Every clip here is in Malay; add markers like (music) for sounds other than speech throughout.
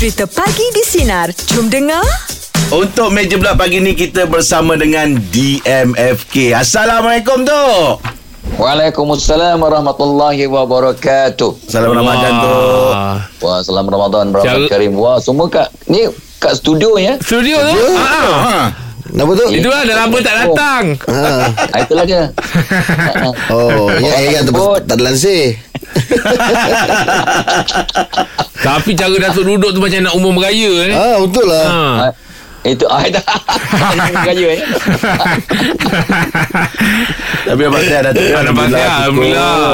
Cerita Pagi di Sinar. Jom dengar. Untuk meja pula pagi ni kita bersama dengan DMFK. Assalamualaikum tu. Waalaikumsalam warahmatullahi wabarakatuh. Salam Ramadan tu. Wah, salam Ramadan, Ramadan Cal- Karim. Wah, semua kat ni kat studio ya. Studio tu ha. Ha. Kenapa tu? Itu lah dah lama tak datang Ha. Ah, itulah dia. Oh, ingat ingat tu Sebut. tak ada lansir. (laughs) Tapi cara Datuk duduk tu macam nak umum beraya eh. Ah, betul lah. Ha. Ah, itu ah dah. Kaya ya. Tapi dapat saya dah. Ah, dapat sihat, Alhamdulillah.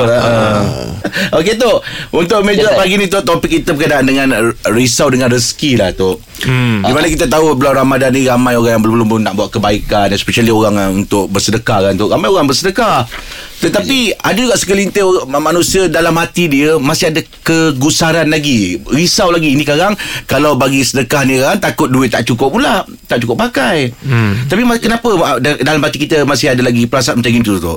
Okey tu. Untuk meja pagi ni tu topik kita berkaitan dengan risau dengan rezeki lah tu. Hmm. Di mana kita tahu bulan Ramadan ni ramai orang yang belum-belum nak buat kebaikan especially orang yang untuk bersedekah kan tu. Ramai orang bersedekah. Tetapi ada juga segelintir orang- manusia dalam hati dia masih ada kegusaran lagi. Risau lagi. Ini sekarang kalau bagi sedekah ni kan takut duit tak cukup pula. Tak cukup pakai. Hmm. Tapi kenapa ah, da- dalam hati kita masih ada lagi perasaan macam itu tu?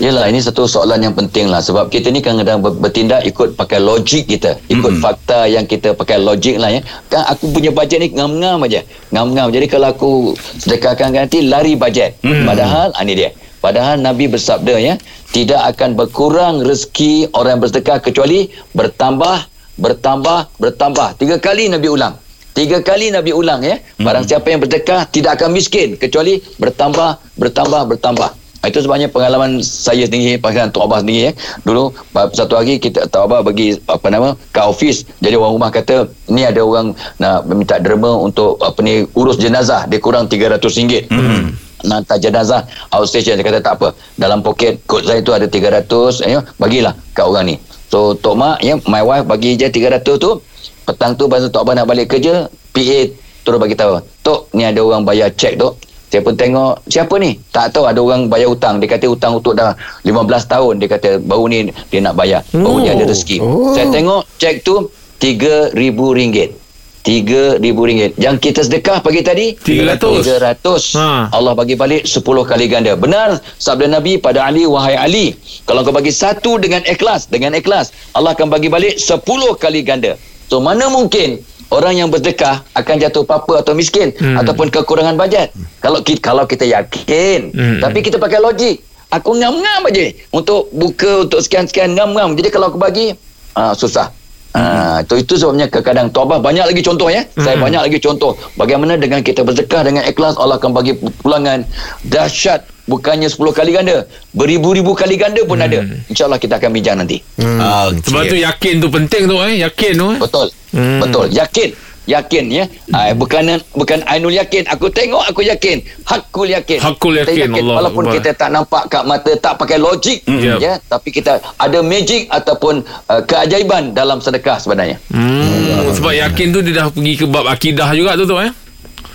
Yalah ini satu soalan yang penting lah sebab kita ni kadang-kadang ber- bertindak ikut pakai logik kita ikut Mm-mm. fakta yang kita pakai logik lah ya kan aku punya bajet ni ngam-ngam aja ngam-ngam jadi kalau aku sedekahkan nanti lari bajet Mm. padahal ah, ni dia padahal Nabi bersabda ya tidak akan berkurang rezeki orang yang bersedekah kecuali bertambah bertambah bertambah tiga kali Nabi ulang Tiga kali Nabi ulang ya. Barang siapa yang bersedekah tidak akan miskin kecuali bertambah, bertambah, bertambah. Ah, Itu sebabnya pengalaman saya sendiri, pengalaman Tok Abah sendiri ya. Dulu satu hari kita Tok Abah bagi apa nama ke office. Jadi orang rumah kata ni ada orang nak minta derma untuk apa ni urus jenazah. Dia kurang RM300. Hmm. Hantar jenazah outstation dia kata tak apa. Dalam poket kod saya tu ada 300 ya, bagilah kat orang ni. So Tok Mak ya my wife bagi je 300 tu. Petang tu masa Tok Abah nak balik kerja PA terus bagi tahu Tok ni ada orang bayar cek Tok saya pun tengok siapa ni? Tak tahu ada orang bayar hutang dia kata hutang untuk dah 15 tahun. Dia kata baru ni dia nak bayar. Baru dia ada rezeki. Oh. saya tengok cek tu RM3,000 RM3,000 Yang kita sedekah pagi tadi 300. 300 Ha. Allah bagi balik 10 kali ganda Benar sabda Nabi pada Ali Wahai Ali Kalau kau bagi satu dengan ikhlas Dengan ikhlas Allah akan bagi balik 10 kali ganda So mana mungkin Orang yang bersedekah akan jatuh papa atau miskin Hmm. ataupun kekurangan bajet. Kalau kita, kalau kita yakin, Hmm. tapi kita pakai logik. Aku ngam-ngam aja untuk buka untuk sekian-sekian ngam-ngam. Jadi kalau aku bagi ah, susah. Ah, itu itu sebabnya kadang-kadang taubat banyak lagi contoh ya. Saya Hmm. banyak lagi contoh bagaimana dengan kita bersedekah dengan ikhlas Allah akan bagi pulangan dahsyat bukannya 10 kali ganda, beribu-ribu kali ganda pun ada. Insya-Allah kita akan bincang nanti. Hmm. Sebab tu yakin tu penting tu eh Yakin tu eh Betul. Hmm. Betul. Yakin. Yakin ya. Ah, bukan bukan Ainul yakin. Aku tengok aku yakin. Hakul yakin. Hakul Kita yakin, Allah Walaupun Akbar. kita tak nampak kat mata, tak pakai logik Yep. ya, tapi kita ada magic ataupun uh, keajaiban dalam sedekah sebenarnya. Hmm, sebab yakin tu dia dah pergi ke bab akidah juga tu tu eh.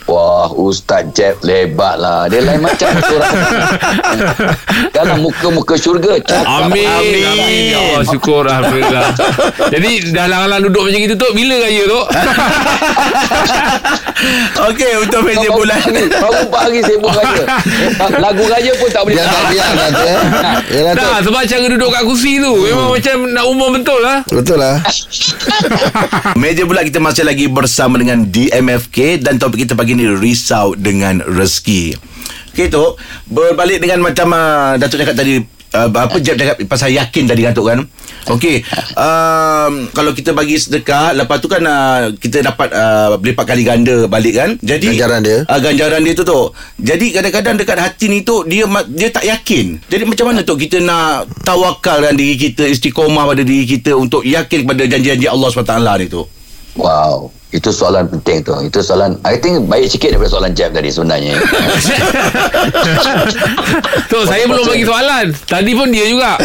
Wah, Ustaz Jeb lebat lah. Dia lain macam tu orang. (laughs) Dalam muka-muka syurga. Cakap Amin. Amin. Amin. Ya Allah, syukur Alhamdulillah. (laughs) Jadi dah lang-lang duduk macam itu tu bila raya tu? (laughs) Okey untuk meja bulan hari, Baru 4 hari sibuk raya. Lagu raya pun tak boleh. Biar tak biar tu eh. Yalah tu. Dah sebab cara duduk kat kursi tu memang macam nak umum betul lah. Betul lah. Meja pula kita masih lagi bersama dengan DMFK dan topik kita pagi ni risau dengan rezeki. Okey tu berbalik dengan macam uh, Datuk cakap tadi uh, apa Jeb cakap pasal yakin tadi Datuk kan. Okey. Um, kalau kita bagi sedekah lepas tu kan uh, kita dapat uh, berlipat kali ganda balik kan. Jadi Ganjaran dia. Uh, ganjaran dia tu tu. Jadi kadang-kadang dekat hati ni tu dia dia tak yakin. Jadi macam mana tu kita nak tawakalkan diri kita istiqomah pada diri kita untuk yakin kepada janji-janji Allah SWT ni. Wow, itu soalan penting tu. Itu soalan I think baik sikit daripada soalan Jeb tadi sebenarnya. (laughs) Tu saya belum bagi soalan. Tadi pun dia juga.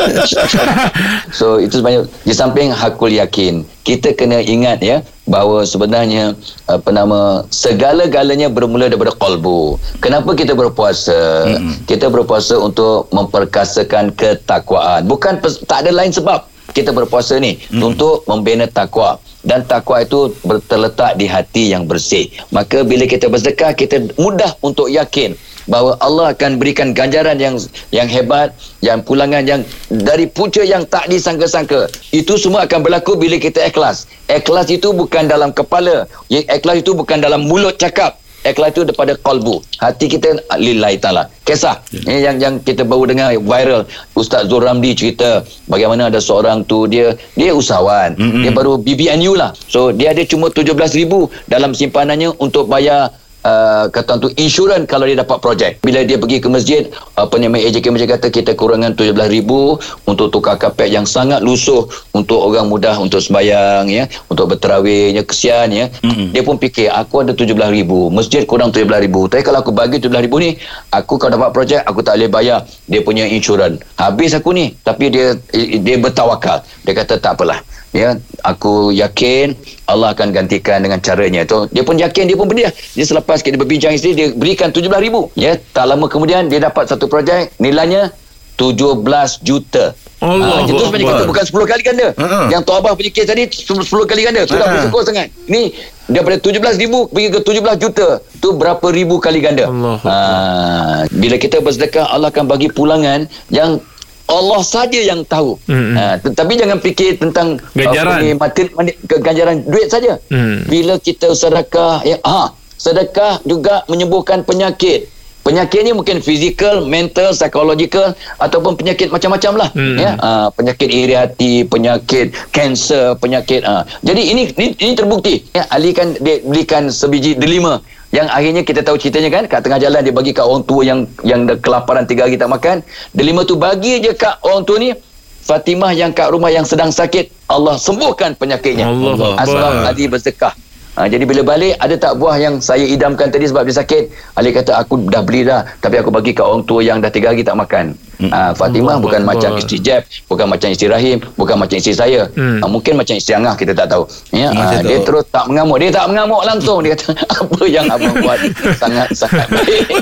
(laughs) so itu sebenarnya di samping hakul yakin, kita kena ingat ya bahawa sebenarnya apa nama segala-galanya bermula daripada kalbu. Kenapa kita berpuasa? Mm-hmm. Kita berpuasa untuk memperkasakan ketakwaan. Bukan tak ada lain sebab kita berpuasa ni mm-hmm. untuk membina takwa dan takwa itu terletak di hati yang bersih. Maka bila kita bersedekah kita mudah untuk yakin bahawa Allah akan berikan ganjaran yang yang hebat, yang pulangan yang dari punca yang tak disangka-sangka. Itu semua akan berlaku bila kita ikhlas. Ikhlas itu bukan dalam kepala, ikhlas itu bukan dalam mulut cakap. Ikhlas itu daripada kalbu. Hati kita lillahi ta'ala. Kisah yeah. yang yang kita baru dengar viral. Ustaz Zul Ramli cerita bagaimana ada seorang tu dia dia usahawan. Mm-hmm. Dia baru BBNU lah. So dia ada cuma 17,000 dalam simpanannya untuk bayar Uh, kata tu insurans kalau dia dapat projek. Bila dia pergi ke masjid apa nama AJK masjid kata kita kurangan 17,000 untuk tukar kapet yang sangat lusuh untuk orang mudah untuk sembahyang ya untuk berterawihnya kesian ya. Mm-hmm. dia pun fikir aku ada 17,000 masjid kurang 17,000 tapi kalau aku bagi 17,000 ni aku kalau dapat projek aku tak boleh bayar dia punya insurans habis aku ni tapi dia dia bertawakal. Dia kata tak apalah ya aku yakin Allah akan gantikan dengan caranya tu dia pun yakin dia pun berdia dia selepas kita berbincang isteri dia berikan 17 ribu ya tak lama kemudian dia dapat satu projek nilainya 17 juta Allah Ah, itu sebenarnya kata bukan 10 kali ganda. Ha-ha. Yang Tok Abah punya kes tadi 10 kali ganda. Tu dah Ha-ha. bersyukur sangat. Ni daripada 17 ribu pergi ke 17 juta. Tu berapa ribu kali ganda. Allah. Ah, bila kita bersedekah Allah akan bagi pulangan yang Allah saja yang tahu. Hmm. Ha, tetapi jangan fikir tentang Ganjaran. apa ni, mati, mati, ganjaran duit saja. Hmm. Bila kita sedekah ya ha, sedekah juga menyembuhkan penyakit. Penyakit ni mungkin fizikal, mental, psychological ataupun penyakit macam-macam lah. Hmm. Ya, ha, penyakit iri hati, penyakit kanser, penyakit. Ha. Jadi ini, ini ini terbukti. Ya, Ali kan dia belikan sebiji delima yang akhirnya kita tahu ceritanya kan kat tengah jalan dia bagi kat orang tua yang yang dah kelaparan tiga hari tak makan. Delima tu bagi je kat orang tua ni Fatimah yang kat rumah yang sedang sakit Allah sembuhkan penyakitnya. Allah Asbab Akbar. Ali bersedekah. Ha, jadi bila balik ada tak buah yang saya idamkan tadi sebab dia sakit Ali kata aku dah beli dah tapi aku bagi kat orang tua yang dah tiga hari tak makan ha, Fatimah Allah bukan Akbar. macam isteri Jeb bukan macam isteri Rahim bukan macam isteri saya Hmm. ha, mungkin macam isteri Angah kita tak tahu ya, ha, dia terus tak mengamuk dia tak mengamuk langsung dia kata (laughs) apa yang abang buat sangat sangat baik (laughs)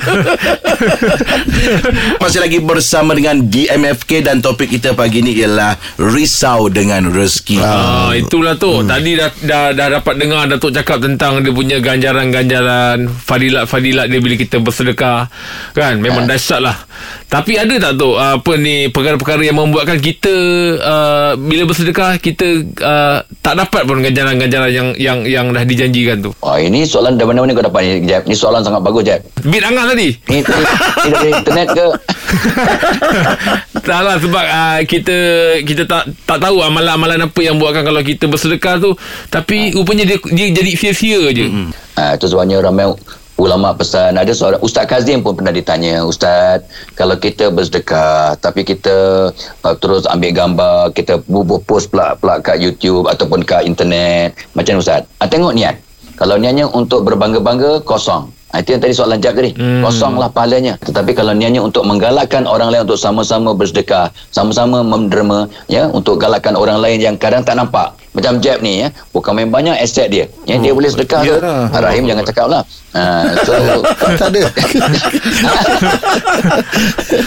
Masih lagi bersama dengan DMFK dan topik kita pagi ni ialah risau dengan rezeki. Ah, itulah tu. Hmm. Tadi dah, dah dah dapat dengar Datuk cakap tentang dia punya ganjaran-ganjaran, fadilat-fadilat dia bila kita bersedekah. Kan? Memang dahsyat lah. Tapi ada tak tu apa ni perkara-perkara yang membuatkan kita uh, bila bersedekah kita uh, tak dapat pun ganjaran-ganjaran yang yang yang dah dijanjikan tu. oh, ini soalan dari mana-mana kau dapat ni Jeb ni soalan sangat bagus Jeb Bit Angah tadi. ni, ni, ni dari internet ke (laughs) tak lah sebab uh, kita kita tak tak tahu amalan-amalan apa yang buatkan kalau kita bersedekah tu tapi rupanya dia dia jadi sia-sia je. Mm-hmm. Ha, itu sebabnya ramai ulama pesan. Ada seorang Ustaz Kazim pun pernah ditanya Ustaz kalau kita bersedekah tapi kita uh, terus ambil gambar kita bubuh post pula, pula kat YouTube ataupun kat internet macam mana Ustaz? Ha, tengok niat. Kalau niatnya untuk berbangga-bangga kosong. Ha, itu yang tadi soalan Jab tadi Hmm. hmm. Kosonglah pahalanya. Tetapi kalau niatnya untuk menggalakkan orang lain Untuk sama-sama bersedekah Sama-sama menderma ya Untuk galakkan orang lain yang kadang tak nampak Macam Jab ni ya Bukan main banyak aset dia. Yang dia boleh sedekah tu yalah. Ah, Rahim jangan cakap lah. Ha, So (laughs) Tak ada. (laughs)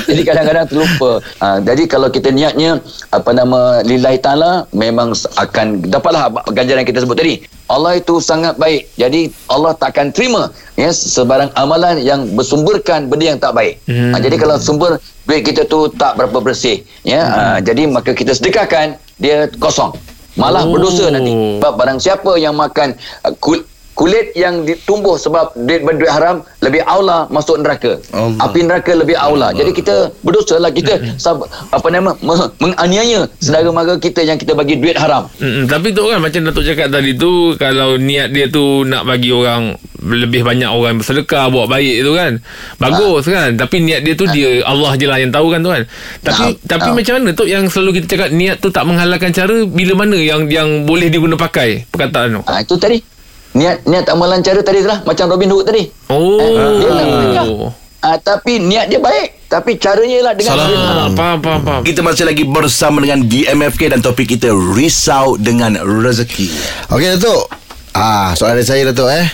Jadi kadang-kadang terlupa. Ha, Jadi kalau kita niatnya Apa nama Lillahi ta'ala Memang akan Dapatlah ganjaran kita sebut tadi. Allah itu sangat baik. Jadi Allah takkan terima ya, Sebarang amalan yang bersumberkan Benda yang tak baik. Hmm. ha, Jadi kalau sumber Duit kita tu tak berapa bersih ya, ha, Jadi maka kita sedekahkan Dia kosong Malah Oh. berdosa nanti Sebab barang siapa yang makan uh, kul- Kulit yang ditumbuh sebab duit berduit haram lebih aula masuk neraka. Allah. Api neraka lebih aula. Jadi kita berdosa lah kita sab, apa nama me- menganiaya saudara mara kita yang kita bagi duit haram. Mm-mm, tapi tu kan macam Datuk cakap tadi tu kalau niat dia tu nak bagi orang lebih banyak orang bersedekah buat baik tu kan bagus kan tapi niat dia tu dia Allah je lah yang tahu kan tu kan tapi Nah, tapi nah. macam mana tu yang selalu kita cakap niat tu tak menghalalkan cara bila mana yang yang boleh diguna pakai perkataan tu Ha, itu tadi. Niat niat amalan cara tadi lah macam Robin Hood tadi. oh dia nak sedekah. Ah, tapi niat dia baik tapi caranya lah dengan Salah. haram. Ah, faham faham faham Kita masih lagi bersama dengan DMFK dan topik kita risau dengan rezeki. Okey Datuk. Ah, soalan saya Datuk eh.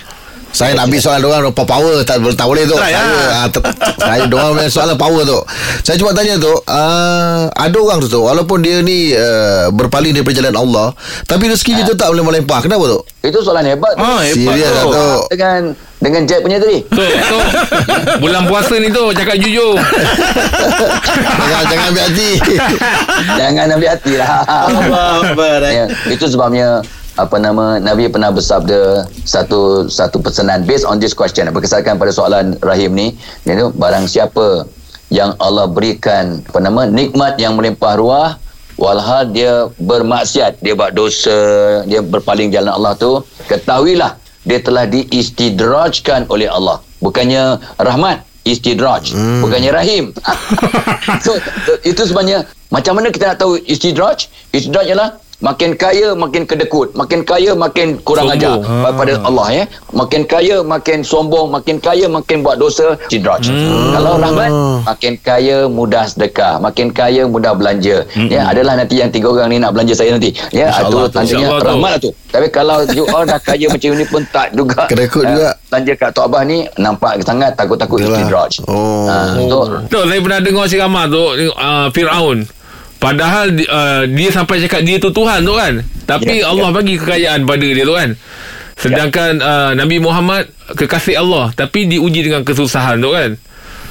Saya nak ambil soalan orang power tak, tak boleh tu. Try, Saya ter, saya punya soalan power tu. Saya cuma tanya tu, uh, ada orang tu tu walaupun dia ni uh, berpaling daripada jalan Allah, tapi rezeki dia tetap boleh melempah. Kenapa tu? Itu soalan hebat tu. Ah, hebat Serius tu. lah tu. Dengan dengan Jack punya tadi. Tu, tu. Bulan puasa ni tu cakap jujur. jangan jangan ambil hati. (laughs) Jangan ambil hati lah. ya, itu sebabnya apa nama Nabi pernah bersabda satu satu pesanan based on this question berdasarkan pada soalan Rahim ni. Iaitu barang siapa yang Allah berikan apa nama nikmat yang melimpah ruah walhal dia bermaksiat dia buat dosa dia berpaling jalan Allah tu ketahuilah dia telah diistidrajkan oleh Allah. Bukannya rahmat istidraj. Hmm. bukannya rahim. (laughs) So, so itu sebenarnya macam mana kita nak tahu istidraj? Istidraj ialah makin kaya makin kedekut makin kaya makin kurang Sombong. ajar pada Allah ya makin kaya makin sombong makin kaya makin buat dosa istidraj hmm. kalau rahmat makin kaya mudah sedekah makin kaya mudah belanja hmm. ya adalah nanti yang tiga orang ni nak belanja saya nanti ya itu tandanya InsyaAllah tu. rahmat lah tu tapi kalau you all dah kaya (laughs) macam ni pun tak juga Kedekut eh, juga. belanja kat Tok Abah ni nampak sangat takut-takut istidraj Oh. Ah, so, Tu saya pernah dengar ceramah tu uh, Firaun. Padahal uh, dia sampai cakap dia tu Tuhan tu kan. Tapi Ya, Allah bagi kekayaan pada dia tu kan. Sedangkan uh, Nabi Muhammad kekasih Allah tapi diuji dengan kesusahan tu kan.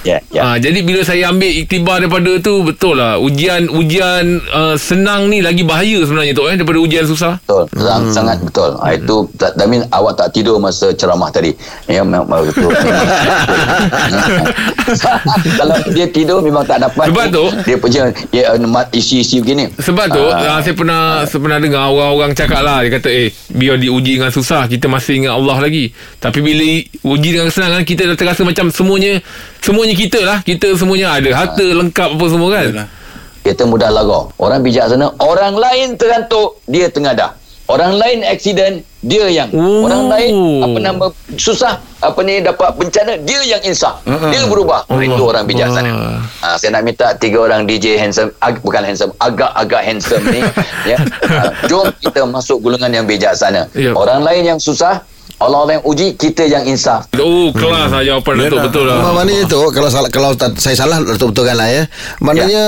Ya ya Ah, jadi bila saya ambil iktibar daripada tu betul lah ujian ujian uh, senang ni lagi bahaya sebenarnya tu eh daripada ujian susah. Betul, hmm. sangat betul. Ha, itu that, that mean awak tak tidur masa ceramah tadi. Ya, memang betul. (laughs) (laughs) Kalau dia tidur memang tak dapat. Sebab tu- dia punya ya, mat- isi-isi begini. Sebab tu Ah. uh, saya pernah saya pernah dengar orang-orang cakap lah dia kata eh biar diuji dengan susah kita masih ingat Allah lagi. Tapi bila uji dengan kesenangan kita dah terasa macam semuanya semuanya kita lah kita semuanya ada harta lengkap apa semua kan. Kita mudah lara. Orang bijak sana, orang lain terantuk, dia tengadah. Orang lain aksiden, dia yang. Oh. Orang lain apa nama susah, apa ni dapat bencana, dia yang insaf. Uh-uh. Dia berubah. Allah itu orang bijak sana. Akbar. Ha, saya nak minta tiga orang DJ handsome, ag- bukan handsome, agak-agak handsome ni, (laughs) ya. Ha, jom kita masuk golongan yang bijaksana. Ya. Orang lain yang susah, Allah yang uji, kita yang insaf. Oh kelas lah jawapan Datuk betul lah. Mak, maknanya tu kalau salah kalau tak, saya salah betul betulkan lah ya. Maknanya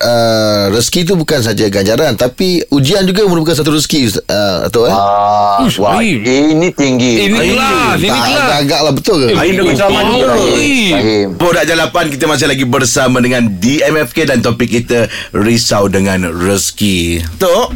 uh, rezeki tu bukan saja ganjaran tapi ujian juga merupakan satu rezeki uh, Datuk eh. Ah, Uish, wah, ini tinggi. Ini Ini kelas, ini Tak kelas. agak lah betul ke? Dah Oh, juga. eh. Rahim. Borak Jalapan kita masih lagi bersama dengan DMFK dan topik kita risau dengan rezeki. Tok,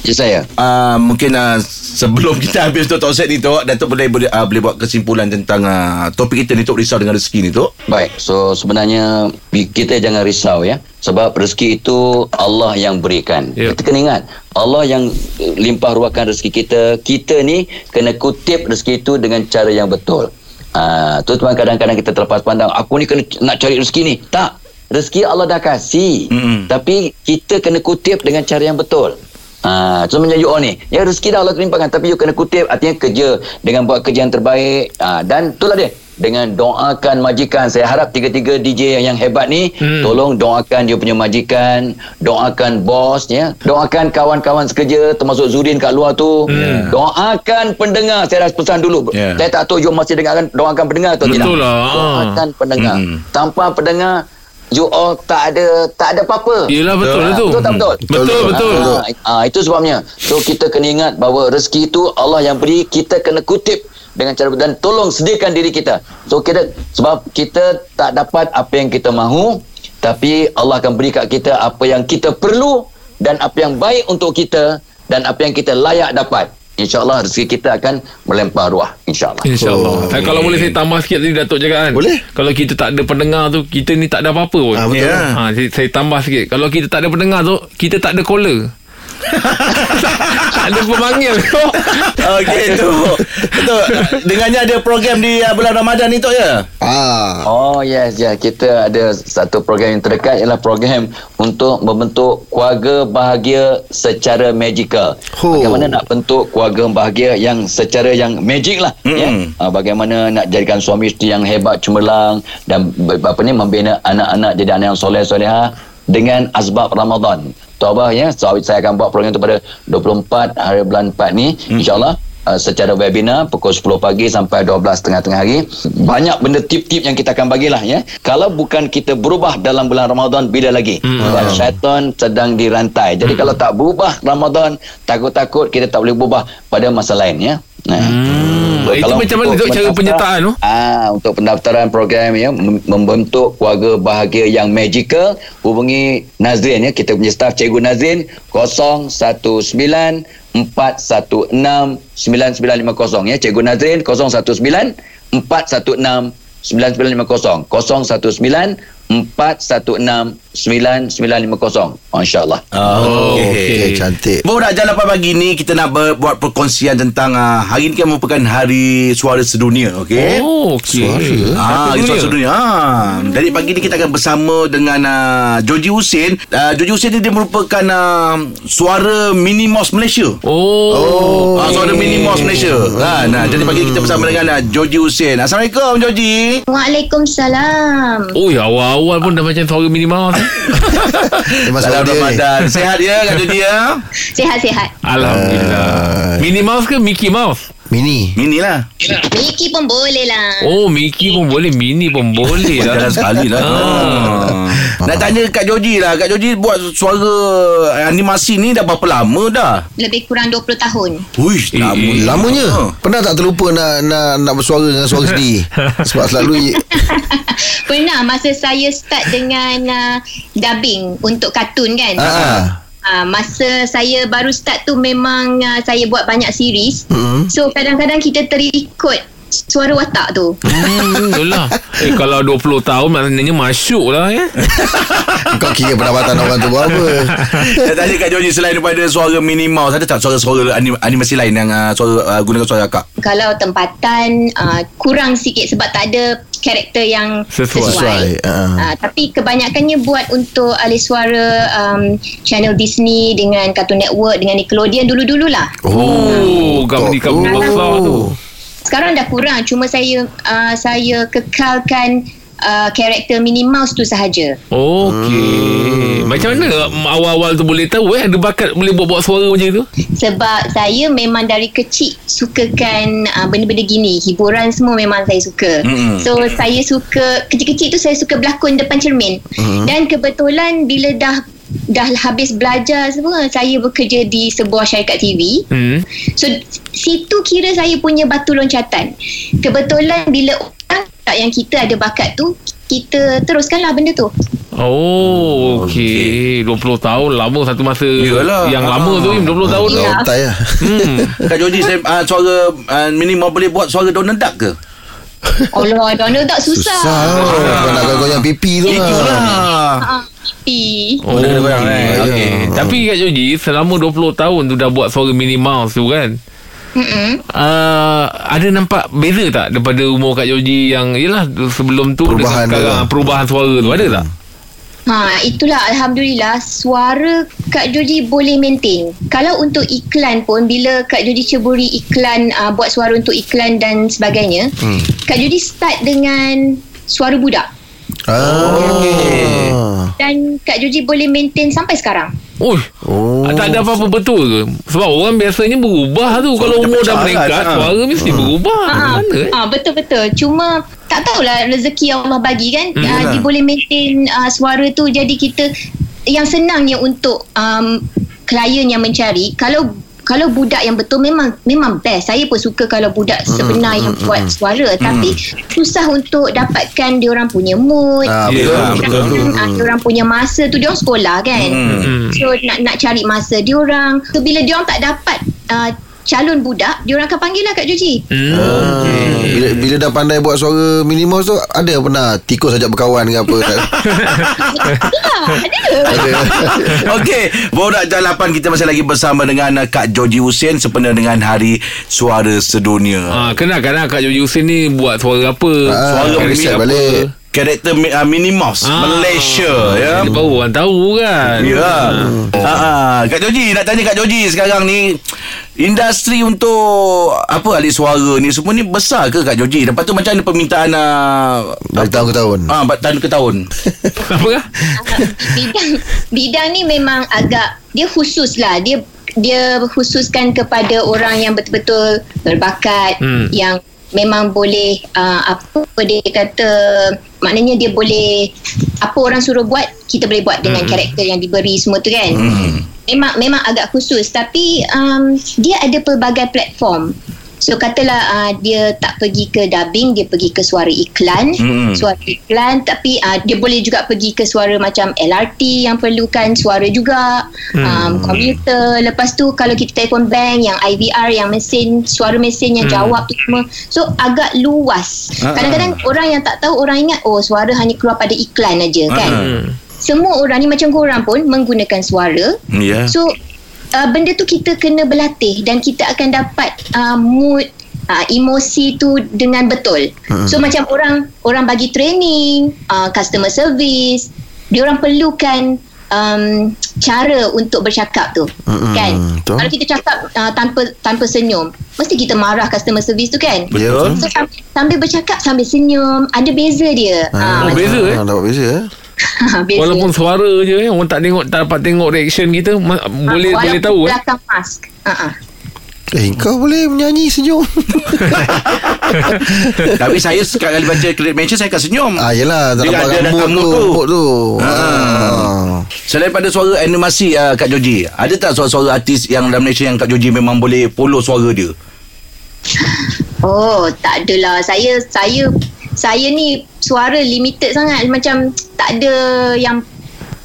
Ya saya. uh, mungkin uh, sebelum kita habis Tok set ni Tok, Datuk boleh boleh, uh, boleh buat kesimpulan tentang uh, topik kita ni Tok risau dengan rezeki ni Tok. Baik, so sebenarnya kita jangan risau ya. Sebab rezeki itu Allah yang berikan. Ya. Kita kena ingat, Allah yang limpah ruahkan rezeki kita. Kita ni kena kutip rezeki itu dengan cara yang betul. Ah, tu teman kadang-kadang kita terlepas pandang, aku ni kena nak cari rezeki ni. Tak. Rezeki Allah dah kasih. Mm-mm. Tapi kita kena kutip dengan cara yang betul. Ah, ha, macam you all ni. Ya rezeki dah Allah limpahkan tapi you kena kutip artinya kerja dengan buat kerja yang terbaik. Ah, dan itulah dia. Dengan doakan majikan. Saya harap tiga-tiga DJ yang hebat ni Hmm. tolong doakan dia punya majikan, doakan bos ya. Doakan kawan-kawan sekerja termasuk Zurin kat luar tu. Hmm. Doakan pendengar. Saya dah pesan dulu. Ya. Saya tak tahu you masih dengarkan doakan pendengar atau tidak. Betul lah. Doakan pendengar. Hmm. Tanpa pendengar you all tak ada tak ada apa-apa. Yelah betul lah tu. Betul tak betul? Betul betul. Ah, ah, itu sebabnya. So kita kena ingat bahawa rezeki itu Allah yang beri, kita kena kutip dengan cara dan tolong sediakan diri kita. So kita sebab kita tak dapat apa yang kita mahu, tapi Allah akan beri kat kita apa yang kita perlu dan apa yang baik untuk kita dan apa yang kita layak dapat. InsyaAllah rezeki kita akan melempar ruah. InsyaAllah. InsyaAllah oh, Kalau boleh saya tambah sikit tadi Datuk cakap kan Boleh. Kalau kita tak ada pendengar tu Kita ni tak ada apa-apa pun Ah, betul. Ya. ha, saya, saya tambah sikit Kalau kita tak ada pendengar tu Kita tak ada caller Tak ada pemanggil Okey tu. Tok, dengannya ada program di uh, bulan Ramadan ni Tok ya? Ah. Oh yes ya kita ada satu program yang terdekat ialah program untuk membentuk keluarga bahagia secara magical. Oh. Bagaimana nak bentuk keluarga bahagia yang secara yang magic lah Mm-mm. ya. Uh, bagaimana nak jadikan suami isteri yang hebat cemerlang dan apa ni membina anak-anak jadi anak yang soleh soleha dengan asbab Ramadan. Tu apa ya? So, saya akan buat program tu pada 24 hari bulan 4 ni Hmm. insyaallah uh, secara webinar pukul 10 pagi sampai 12 tengah-tengah hari. Banyak benda tip-tip yang kita akan bagilah ya. Kalau bukan kita berubah dalam bulan Ramadan bila lagi? Dan syaitan sedang dirantai. Jadi kalau tak berubah Ramadan, takut-takut kita tak boleh berubah pada masa lain ya. Nah. Hmm. Itu macam mana untuk tu cara penyertaan tu? Ah, untuk pendaftaran program ya mem- membentuk keluarga bahagia yang magical, hubungi Nazrin ya, kita punya staff Cikgu Nazrin 019 416 9950 ya. Cikgu Nazrin 019 416 9950 019 416 9950 Masya-Allah. Oh, Okey, cantik. Borak Jalapan pagi ni kita nak ber, buat perkongsian tentang uh, hari ni kan merupakan hari suara sedunia, okey? Oh, okey. Ah, hari suara sedunia. Ha. Dari pagi ni kita akan bersama dengan uh, Joji Hussein. Uh, Joji Hussein ni dia merupakan uh, suara mini mouse Malaysia. Oh. Oh, ah, suara mini mouse Malaysia. Ha, nah, jadi pagi ni kita bersama dengan uh, Joji Hussein. Assalamualaikum Joji. Waalaikumsalam. Oh, ya awal-awal pun dah macam suara minimal. (laughs) Dia masuk Salam dia. Ramadan. Sehat ya Kak Joji ya? Sihat-sihat. Alhamdulillah. Minnie Mouse ke Mickey Mouse? Mini. Mini lah. Miki pun boleh lah. Oh, Mickey pun boleh, Minnie pun boleh Jalan lah. sekali lah. Ah. Nak tanya Kak Joji lah. Kak Joji buat suara animasi ni dah berapa lama dah? Lebih kurang 20 tahun. Uish, Eh, lama. eh, Lamanya Pernah tak terlupa nak nak nak bersuara dengan suara sendiri (laughs) Sebab selalu (laughs) Pernah masa saya start dengan uh, dubbing untuk kartun kan. Ah. Uh, masa saya baru start tu memang uh, saya buat banyak series. Mm-mm. So kadang-kadang kita terikut suara watak tu. Hmm, itulah. (laughs) Eh, kalau 20 tahun maknanya masuk lah ya. (laughs) Kau kira pendapatan orang tu buat apa (laughs) Nak tanya Kak Joji selain daripada suara Mouse ada tak suara-suara anim, animasi lain yang uh, suara uh, gunakan suara Kak? Kalau tempatan uh, kurang sikit sebab tak ada karakter yang Sesuai. sesuai. Ah. Uh, tapi kebanyakannya buat untuk ahli suara um, channel Disney dengan Cartoon Network dengan Nickelodeon dulu-dululah. Oh, company-company Oh. besar tu. Sekarang dah kurang cuma saya uh, saya kekalkan uh, karakter Minnie Mouse tu sahaja. Okey. Macam mana awal-awal tu boleh tahu eh ada bakat boleh buat-buat suara macam tu? Sebab saya memang dari kecil sukakan uh, benda-benda gini. Hiburan semua memang saya suka. Mm-mm. So saya suka kecil-kecil tu saya suka berlakon depan cermin. Dan kebetulan bila dah dah habis belajar semua saya bekerja di sebuah syarikat TV. Hmm. So situ kira saya punya batu loncatan. Kebetulan bila orang tak yang kita ada bakat tu kita teruskanlah benda tu. Oh, okey. 20 tahun lama satu masa Yalah. yang lama tu Im, 20 tahun tu. Ya. Lah Hmm. (laughs) Kak Joji saya uh, suara uh, Minnie Mouse boleh buat suara Donald Duck ke? Allah, Donald tak susah. Susah Kau nak goyang pipi tu Itulah. Ah, pipi. Oh, Boleh goyang, eh. Ya. okay. Tapi Kak Joji selama 20 tahun tu dah buat suara Minnie Mouse tu kan. Mm-mm. Uh, ada nampak beza tak daripada umur Kak Joji yang yelah sebelum tu Perubahan dengan sekarang dia. perubahan suara tu ada tak? Ha, itulah Alhamdulillah suara Kak Joji boleh maintain. Kalau untuk iklan pun bila Kak Joji ceburi iklan uh, buat suara untuk iklan dan sebagainya, hmm. Kak Joji start dengan suara budak ah. dan Kak Joji boleh maintain sampai sekarang. Oh, Oh. tak ada apa-apa betul ke? Sebab orang biasanya berubah tu kalau dia umur dah meningkat, kan? Ha. suara mesti berubah. Ha, Mana eh? ha, betul-betul. Cuma tak tahulah rezeki yang Allah bagi kan. Hmm, Uh, dia boleh maintain uh, suara tu jadi kita yang senangnya untuk um, klien yang mencari kalau kalau budak yang betul memang memang best. Saya pun suka kalau budak sebenar yang buat suara tapi susah untuk dapatkan dia orang punya mood. Ah, betul, dia betul. orang- ah, dia orang punya masa tu dia orang sekolah kan. Hmm. So nak nak cari masa dia orang. So bila dia orang tak dapat uh, calon budak, dia orang akan panggil lah Kak Joji. Hmm. Ah, bila, bila dah pandai buat suara minimal tu Ada pernah tikus ajak berkawan dengan apa tak? (laughs) Ada (laughs) Okey, Borak Jalapan kita masih lagi bersama dengan Kak Joji Hussein sempena dengan Hari Suara Sedunia. Ha, kenalkan lah Kak Joji Hussein ni buat suara apa? Ah, Suara apa? balik. Karakter uh, Minnie Mouse Ah. Malaysia ya. Dia baru orang tahu kan. Ya. Ha ah. Kak Joji nak tanya Kak Joji sekarang ni industri untuk apa ahli suara ni semua ni besar ke Kak Joji? Lepas tu macam mana permintaan uh, Dari tahun ke tahun Ah, uh, tahun ke tahun. (laughs) Apa kah? bidang bidang ni memang agak dia khusus lah dia dia khususkan kepada orang yang betul-betul berbakat Hmm. yang memang boleh uh, apa dia kata maknanya dia boleh apa orang suruh buat kita boleh buat dengan Hmm. karakter yang diberi semua tu kan. Memang memang agak khusus. Tapi um, dia ada pelbagai platform so katalah uh, dia tak pergi ke dubbing dia pergi ke suara iklan. Hmm. suara iklan tapi uh, dia boleh juga pergi ke suara macam LRT yang perlukan suara juga. Um, komputer lepas tu kalau kita telefon bank yang IVR yang mesin suara mesin yang jawab tu semua. So agak luas. Ah, kadang-kadang orang yang tak tahu orang ingat oh suara hanya keluar pada iklan aja kan? Hmm. semua orang ni macam korang pun menggunakan suara. Ya. So uh, benda tu kita kena berlatih dan kita akan dapat uh, mood uh, emosi tu dengan betul. Hmm. So macam orang orang bagi training, uh, customer service, dia orang perlukan um, cara untuk bercakap tu. Mm-mm, Kan? betul. Kalau kita cakap uh, tanpa tanpa senyum, mesti kita marah customer service tu kan? Betul. So sambil, sambil bercakap sambil senyum, ada beza dia. Ah, Oh, beza, eh? ah, Dapat beza eh. (laughs) Walaupun suara je eh, Orang tak tengok Tak dapat tengok reaction kita ma- Boleh Ah, boleh tahu eh belakang mask. Uh-uh. Eh kau boleh menyanyi senyum (laughs) Tapi saya sekali baca credit mention saya akan senyum. Ah yelah Tak Dia nampak ada datang mood tu mood tu. Selain pada suara animasi uh, Kak Joji, ada tak suara-suara artis yang dalam Malaysia yang Kak Joji memang boleh follow suara dia? Oh, tak adalah. Saya saya saya ni suara limited sangat. Macam tak ada yang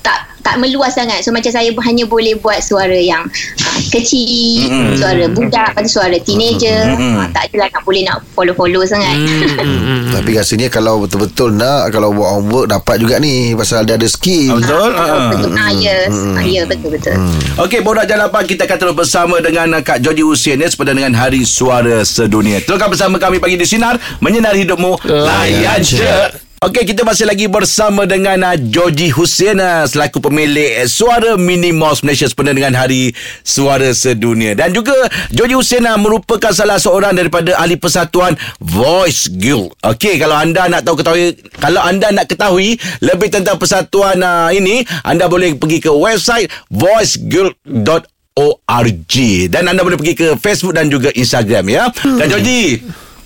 tak tak meluas sangat. So macam saya hanya boleh buat suara yang uh, kecil, Mm-mm. suara budak, lepas tu suara teenager. Mm-mm. Uh, tak adalah nak boleh nak follow-follow sangat. Hmm, (laughs) Tapi rasanya kalau betul-betul nak Kalau buat homework Dapat juga ni Pasal dia ada skill Betul? Ah. betul. Ah, yes. Ah, ya, betul betul. Okey, Borak Jalapan kita akan terus bersama dengan Kak Joji Hussein ya, sepada dengan Hari Suara Sedunia. Teruskan bersama kami pagi di Sinar, menyinari hidupmu. Layan je. Okey, kita masih lagi bersama dengan uh, Joji Hussein uh, selaku pemilik uh, Suara Mini Mouse Malaysia sepada dengan Hari Suara Sedunia. Dan juga Joji Hussein uh, merupakan salah seorang daripada ahli persatuan Voice Guild. Okey, kalau anda nak tahu ketahui kalau anda nak ketahui lebih tentang persatuan uh, ini, anda boleh pergi ke website voiceguild.org dan anda boleh pergi ke Facebook dan juga Instagram ya. Dan Joji,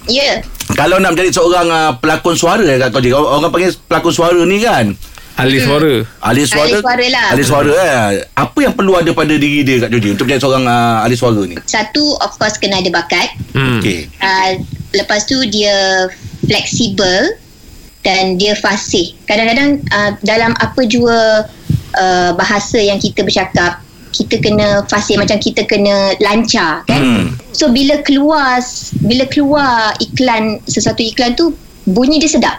Ya. Kalau nak menjadi seorang uh, pelakon suara ya Kak Joji, orang orang panggil pelakon suara ni kan. Ahli suara Ahli suara Ahli suara lah. Ahli suara eh. Apa yang perlu ada pada diri dia Kak Joji Untuk menjadi seorang uh, ahli suara ni Satu of course kena ada bakat. hmm. Okey uh, lepas tu dia fleksibel dan dia fasih. Kadang-kadang uh, dalam apa jua uh, bahasa yang kita bercakap, kita kena fasih macam kita kena lancar kan. Hmm. So bila keluar bila keluar iklan sesuatu iklan tu bunyi dia sedap.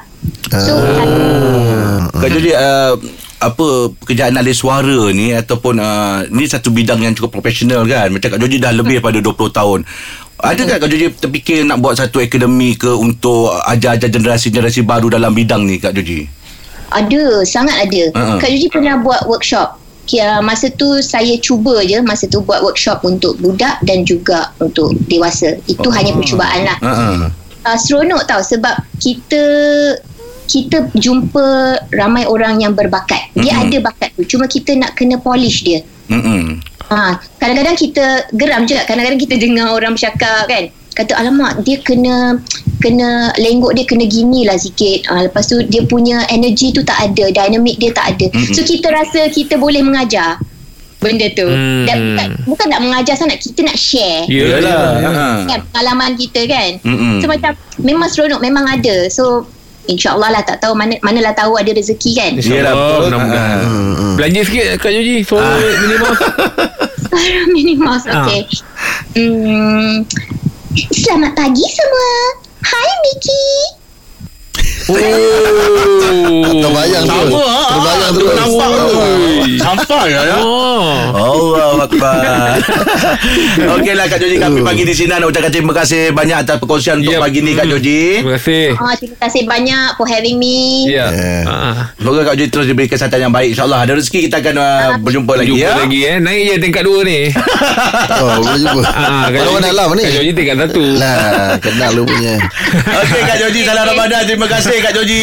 So Ah. Kak Joji uh, apa pekerjaan ahli suara ni ataupun uh, ni satu bidang yang cukup profesional kan macam Kak Joji dah lebih pada 20 tahun ada tak Kak Joji terfikir nak buat satu akademi ke untuk ajar-ajar generasi-generasi baru dalam bidang ni Kak Joji ada, sangat ada. Ha-ha. Kak Yuji pernah buat workshop. Kira masa tu saya cuba je masa tu buat workshop untuk budak dan juga untuk dewasa. Itu Oh. hanya percubaan lah. uh-uh. uh, seronok tau sebab kita kita jumpa ramai orang yang berbakat. Dia Mm-mm. ada bakat tu. Cuma kita nak kena polish dia. Mm-mm. Ha, kadang-kadang kita geram je. Kadang-kadang kita dengar orang bercakap kan. Kata alamak dia kena kena lenggok dia kena gini lah sikit. Ha, lepas tu dia punya energy tu tak ada. Dynamic dia tak ada. Mm-mm. So kita rasa kita boleh mengajar benda tu. Hmm. Dan bukan, bukan nak mengajar sangat. Kita nak share Yalah uh-uh. kan pengalaman kita kan. Mm-mm. So macam memang seronok memang ada. So InsyaAllah lah tak tahu mana manalah tahu ada rezeki kan. Yalah, InsyaAllah betul. mudah-mudahan Hmm, Belanja sikit Kak Joji Suara minimal (laughs) Minimas Ah. okay. Hmm, selamat pagi semua. Hai Miki. Oh Terbayang tu Sama ah. Terbayang terus. Nampak. Tu Oi. Sampai ya ya. Oh. Allah Akbar. (laughs) Okeylah Kak Joji Kami pagi di sini Nak ucapkan terima kasih Banyak atas perkongsian Untuk Yep. pagi ni Kak Hmm. Joji. Terima kasih. Ah, terima kasih banyak for having me. Ya. Yeah. Ah. Semoga Kak Joji terus diberi kesihatan yang baik InsyaAllah. Ada rezeki Kita akan uh, berjumpa lagi Jumpa ya. lagi eh. Naik je tingkat 2 ni. (laughs) Oh boleh jumpa. Ah, Kak Kalau Joji- ni. Kak Joji tingkat 1 Lah Kenal lu punya (laughs) Okey Kak Joji Salam Ramadan. Terima kasih Kak Joji